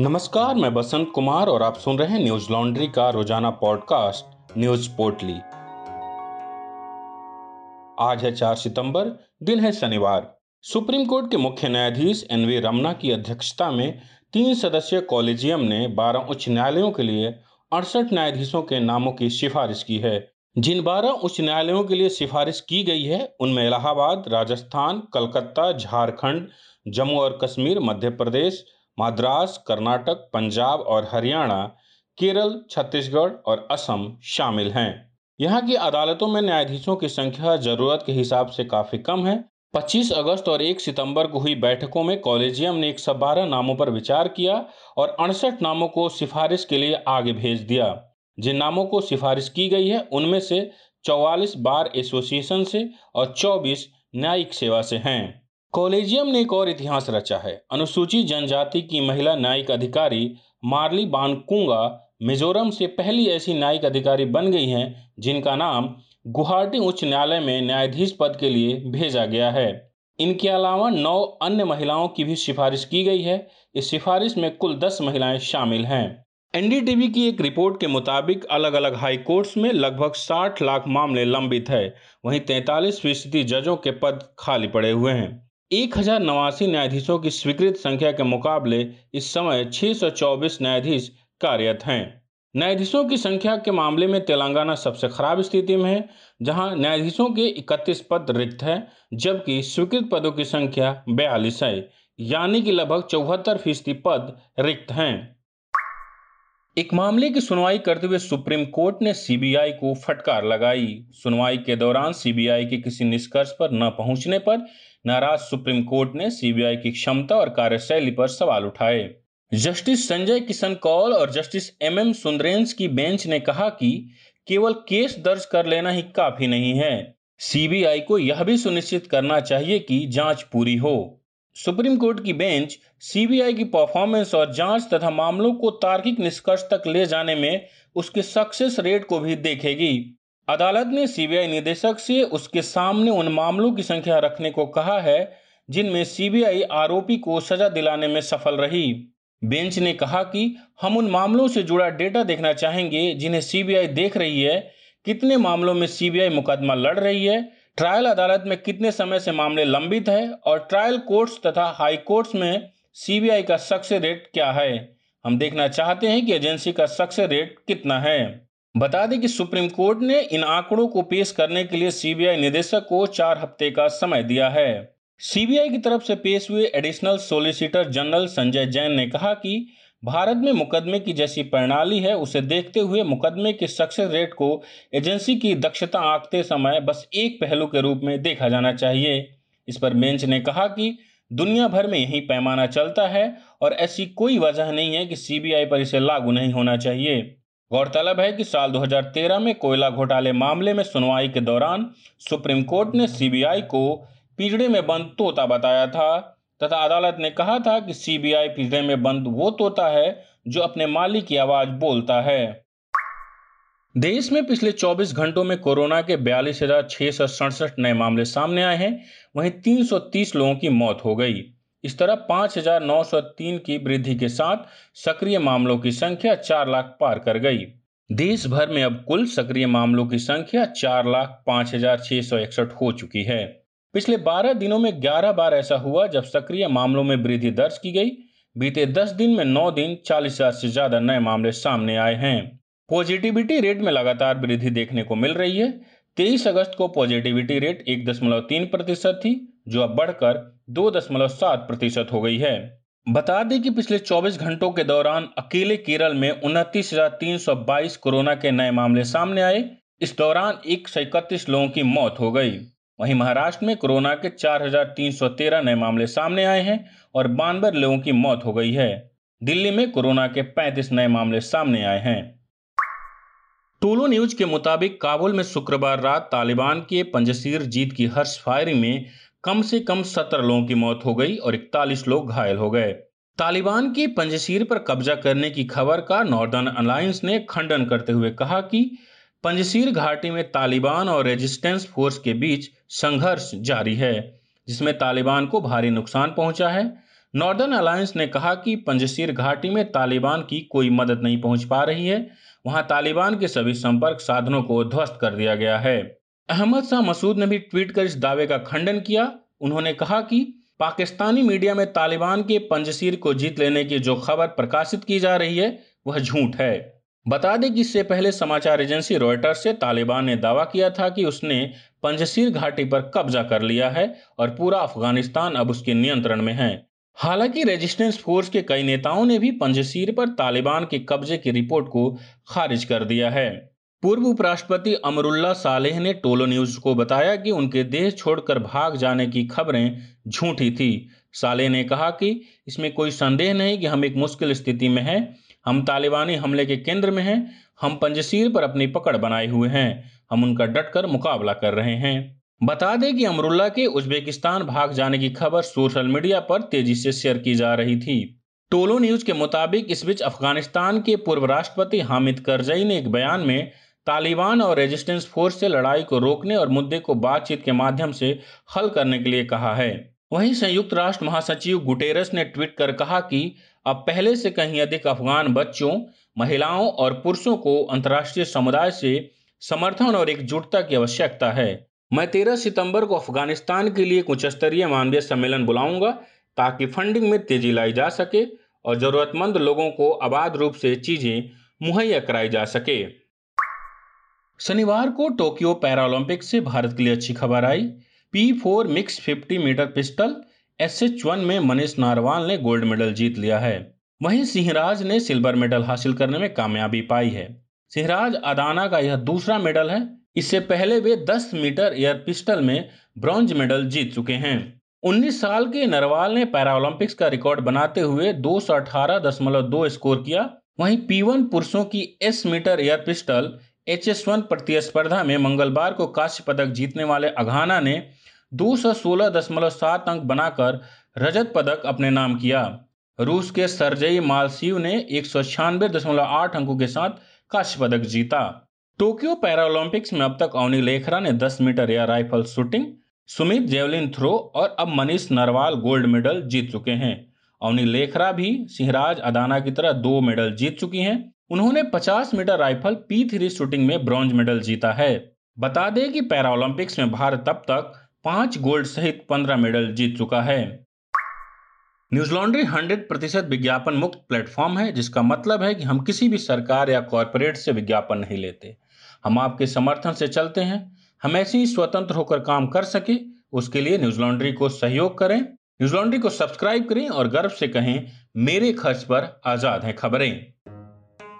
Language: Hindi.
नमस्कार, मैं बसंत कुमार और आप सुन रहे हैं न्यूज़ लॉन्ड्री का रोज़ाना पॉडकास्ट, न्यूज़ पोर्टली। आज है चार सितंबर, दिन है शनिवार। सुप्रीम कोर्ट के मुख्य न्यायाधीश एन वी रमना की अध्यक्षता में तीन सदस्यीय कॉलेजियम ने बारह उच्च न्यायालयों के लिए अड़सठ न्यायाधीशों के नामों की सिफारिश की है। जिन बारह उच्च न्यायालयों के लिए सिफारिश की गई है, उनमें इलाहाबाद, राजस्थान, कलकत्ता, झारखंड, जम्मू और कश्मीर, मध्य प्रदेश मद्रास, कर्नाटक, पंजाब और हरियाणा, केरल, छत्तीसगढ़ और असम शामिल हैं। यहाँ की अदालतों में न्यायाधीशों की संख्या ज़रूरत के हिसाब से काफ़ी कम है। 25 अगस्त और 1 सितंबर को हुई बैठकों में कॉलेजियम ने एक सौ बारह नामों पर विचार किया और अड़सठ नामों को सिफारिश के लिए आगे भेज दिया। जिन नामों को सिफारिश की गई है, उनमें से 44 बार एसोसिएशन से और 24 न्यायिक सेवा से हैं। कॉलेजियम ने एक और इतिहास रचा है। अनुसूचित जनजाति की महिला न्यायिक अधिकारी मार्ली बानकुंगा मिजोरम से पहली ऐसी न्यायिक अधिकारी बन गई हैं, जिनका नाम गुवाहाटी उच्च न्यायालय में न्यायाधीश पद के लिए भेजा गया है। इनके अलावा नौ अन्य महिलाओं की भी सिफारिश की गई है। इस सिफारिश में कुल दस महिलाएँ शामिल हैं। एनडीटीवी की एक रिपोर्ट के मुताबिक अलग अलग हाई कोर्ट्स में लगभग 60 लाख मामले लंबित है। वहीं 43 फ़ीसदी जजों के पद खाली पड़े हुए हैं। एक हज़ार नवासी न्यायाधीशों की स्वीकृत संख्या के मुकाबले इस समय 624 न्यायाधीश कार्यरत हैं। न्यायाधीशों की संख्या के मामले में तेलंगाना सबसे खराब स्थिति में है, जहाँ न्यायाधीशों के 31 पद रिक्त हैं, जबकि स्वीकृत पदों की संख्या बयालीस है, यानी कि लगभग चौहत्तर फ़ीसदी पद रिक्त हैं। एक मामले की सुनवाई करते हुए सुप्रीम कोर्ट ने सीबीआई को फटकार लगाई। सुनवाई के दौरान सीबीआई के किसी निष्कर्ष पर न पहुँचने पर नाराज़ सुप्रीम कोर्ट ने सीबीआई की क्षमता और कार्यशैली पर सवाल उठाए। जस्टिस संजय किशन कौल और जस्टिस एम एम सुंदरेंस की बेंच ने कहा कि केवल केस दर्ज कर लेना ही काफ़ी नहीं है। सीबीआई को यह भी सुनिश्चित करना चाहिए कि जाँच पूरी हो। सुप्रीम कोर्ट की बेंच सीबीआई की परफॉर्मेंस और जाँच तथा मामलों को तार्किक निष्कर्ष तक ले जाने में उसके सक्सेस रेट को भी देखेगी। अदालत ने सीबीआई निदेशक से उसके सामने उन मामलों की संख्या रखने को कहा है, जिनमें सीबीआई आरोपी को सजा दिलाने में सफल रही। बेंच ने कहा कि हम उन मामलों से जुड़ा डेटा देखना चाहेंगे, जिन्हें सीबीआई देख रही है। कितने मामलों में सीबीआई मुकदमा लड़ रही है? ट्रायल अदालत में कितने समय से मामले लंबित है? और ट्रायल कोर्ट्स तथा हाई कोर्ट्स में सीबीआई का सक्सेस रेट क्या है? हम देखना चाहते हैं कि एजेंसी का सक्सेस रेट कितना है। बता दें कि सुप्रीम कोर्ट ने इन आंकड़ों को पेश करने के लिए सीबीआई निदेशक को चार हफ़्ते का समय दिया है। सीबीआई की तरफ़ से पेश हुए additional solicitor general Sanjay Jain ने कहा कि भारत में मुकदमे की जैसी प्रणाली है, उसे देखते हुए मुकदमे के सक्सेस रेट को एजेंसी की दक्षता आंकते समय बस एक पहलू के रूप में देखा जाना चाहिए। इस पर बेंच ने कहा कि दुनिया भर में यही पैमाना चलता है और ऐसी कोई वजह नहीं है कि सीबीआई पर इसे लागू नहीं होना चाहिए। गौरतलब है कि साल 2013 में कोयला घोटाले मामले में सुनवाई के दौरान सुप्रीम कोर्ट ने सीबीआई को पिंजड़े में बंद तोता बताया था। तथा अदालत ने कहा था कि सीबीआई पिंजड़े में बंद वो तोता है जो अपने मालिक की आवाज़ बोलता है। देश में पिछले 24 घंटों में कोरोना के बयालीस नए मामले सामने आए हैं। वहीं 330 लोगों की मौत हो गई। इस तरह 5,903 की वृद्धि के साथ सक्रिय मामलों की संख्या चार लाख पार कर गई। देश भर में अब कुल सक्रिय मामलों की संख्या चार लाख पाँच हज़ार छह सौ इकसठ हो चुकी है। पिछले 12 दिनों में 11 बार ऐसा हुआ जब सक्रिय मामलों में वृद्धि दर्ज की गई। बीते 10 दिन में 9 दिन चालीस हज़ार से ज़्यादा नए मामले सामने आए हैं। पॉजिटिविटी रेट में लगातार वृद्धि देखने को मिल रही है। तेईस अगस्त को पॉजिटिविटी रेट एक दशमलव तीन प्रतिशत थी जो अब बढ़कर दो दशमलव सात प्रतिशत हो गई है। बता दें कि पिछले 24 घंटों के दौरान अकेले केरल में उनतीस कोरोना के नए मामले सामने आए। इस दौरान एक सौ इकतीस लोगों की मौत हो गई। वहीं महाराष्ट्र में कोरोना के 4,313 नए मामले सामने आए हैं और बानवे लोगों की मौत हो गई है। दिल्ली में कोरोना के 35 नए मामले सामने आए हैं। टोलो न्यूज़ के मुताबिक काबुल में शुक्रवार रात तालिबान के पंजसीर जीत की हर्ष फायरिंग में कम से कम सत्रह लोगों की मौत हो गई और इकतालीस लोग घायल हो गए। तालिबान के पंजशीर पर कब्जा करने की खबर का नॉर्दर्न अलायंस ने खंडन करते हुए कहा कि पंजशीर घाटी में तालिबान और रेजिस्टेंस फोर्स के बीच संघर्ष जारी है, जिसमें तालिबान को भारी नुकसान पहुँचा है। नॉर्दर्न अलायंस ने कहा कि पंजशीर घाटी में तालिबान की कोई मदद नहीं पहुँच पा रही है। वहाँ तालिबान के सभी संपर्क साधनों को ध्वस्त कर दिया गया है। अहमद शाह मसूद ने भी ट्वीट कर इस दावे का खंडन किया। उन्होंने कहा कि पाकिस्तानी मीडिया में तालिबान के पंजशीर को जीत लेने की जो खबर प्रकाशित की जा रही है, वह झूठ है। बता दें कि इससे पहले समाचार एजेंसी रॉयटर्स से तालिबान ने दावा किया था कि उसने पंजशीर घाटी पर कब्जा कर लिया है और पूरा अफ़गानिस्तान अब उसके नियंत्रण में है। हालाँकि रेजिस्टेंस फोर्स के कई नेताओं ने भी पंजशीर पर तालिबान के कब्जे की रिपोर्ट को खारिज कर दिया है। पूर्व उपराष्ट्रपति अमरुल्ला सालेह ने टोलो न्यूज़ को बताया कि उनके देश छोड़कर भाग जाने की खबरें झूठी थी। सालेह ने कहा कि इसमें कोई संदेह नहीं कि हम एक मुश्किल स्थिति में हैं, हम तालिबानी हमले के केंद्र में हैं, हम पंजशीर पर अपनी पकड़ बनाए हुए हैं, हम उनका डटकर मुकाबला कर रहे हैं। बता दें कि अमरुल्ला के उज्बेकिस्तान भाग जाने की खबर सोशल मीडिया पर तेज़ी से शेयर की जा रही थी। टोलो न्यूज़ के मुताबिक इस बीच अफ़गानिस्तान के पूर्व राष्ट्रपति हामिद करजई ने एक बयान में तालिबान और रेजिस्टेंस फोर्स से लड़ाई को रोकने और मुद्दे को बातचीत के माध्यम से हल करने के लिए कहा है। वहीं संयुक्त राष्ट्र महासचिव गुटेरस ने ट्वीट कर कहा कि अब पहले से कहीं अधिक अफगान बच्चों, महिलाओं और पुरुषों को अंतर्राष्ट्रीय समुदाय से समर्थन और एकजुटता की आवश्यकता है। मैं तेरह सितंबर को अफ़गानिस्तान के लिए एक उच्च स्तरीय मानवीय सम्मेलन बुलाऊँगा ताकि फंडिंग में तेज़ी लाई जा सके और जरूरतमंद लोगों को आबाद रूप से चीज़ें मुहैया कराई जा सके। शनिवार को टोक्यो पैरालंपिक से भारत के लिए अच्छी खबर आई। P four mix fifty metre pistol, S H one में मनीष नारवाल ने गोल्ड मेडल जीत लिया है। वहीं सिंहराज ने सिल्वर मेडल हासिल करने में कामयाबी पाई है। सिंहराज अदाना का यह दूसरा मेडल है। इससे पहले वे 10 मीटर एयर पिस्टल में ब्रॉन्ज मेडल जीत चुके हैं। 19 साल के नरवाल ने पैरालंपिक्स का रिकॉर्ड बनाते हुए दो स्कोर किया। वहीं पी वन पुरुषों की S metre air pistol H S one प्रतिस्पर्धा में मंगलवार को कांस्य पदक जीतने वाले अघाना ने दो सौ सोलह दशमलव सात अंक बनाकर रजत पदक अपने नाम किया। रूस के सरजई मालसीव ने एक सौ छियानवे दशमलव आठ अंकों के साथ कांस्य पदक जीता। टोक्यो पैरालंपिक्स में अब तक अवनी लेखरा ने 10 metre air rifle shooting, Sumit javelin throw और अब मनीष नरवाल गोल्ड मेडल जीत चुके हैं। अवनी लेखरा भी सिंहराज अदाना की तरह दो मेडल जीत चुकी हैं। उन्होंने 50 metre rifle P three shooting में ब्रॉन्ज मेडल जीता है। बता दें कि पैरालंपिक्स में भारत अब तक पाँच गोल्ड सहित पंद्रह मेडल जीत चुका है। न्यूज़ लॉन्ड्री हंड्रेड प्रतिशत विज्ञापन मुक्त प्लेटफॉर्म है, जिसका मतलब है कि हम किसी भी सरकार या कॉरपोरेट से विज्ञापन नहीं लेते। हम आपके समर्थन से चलते हैं। हम ऐसे ही स्वतंत्र होकर काम कर सके। उसके लिए न्यूज़ लॉन्ड्री को सहयोग करें। न्यूज़ लॉन्ड्री को सब्सक्राइब करें और गर्व से कहें, मेरे खर्च पर आज़ाद हैं खबरें।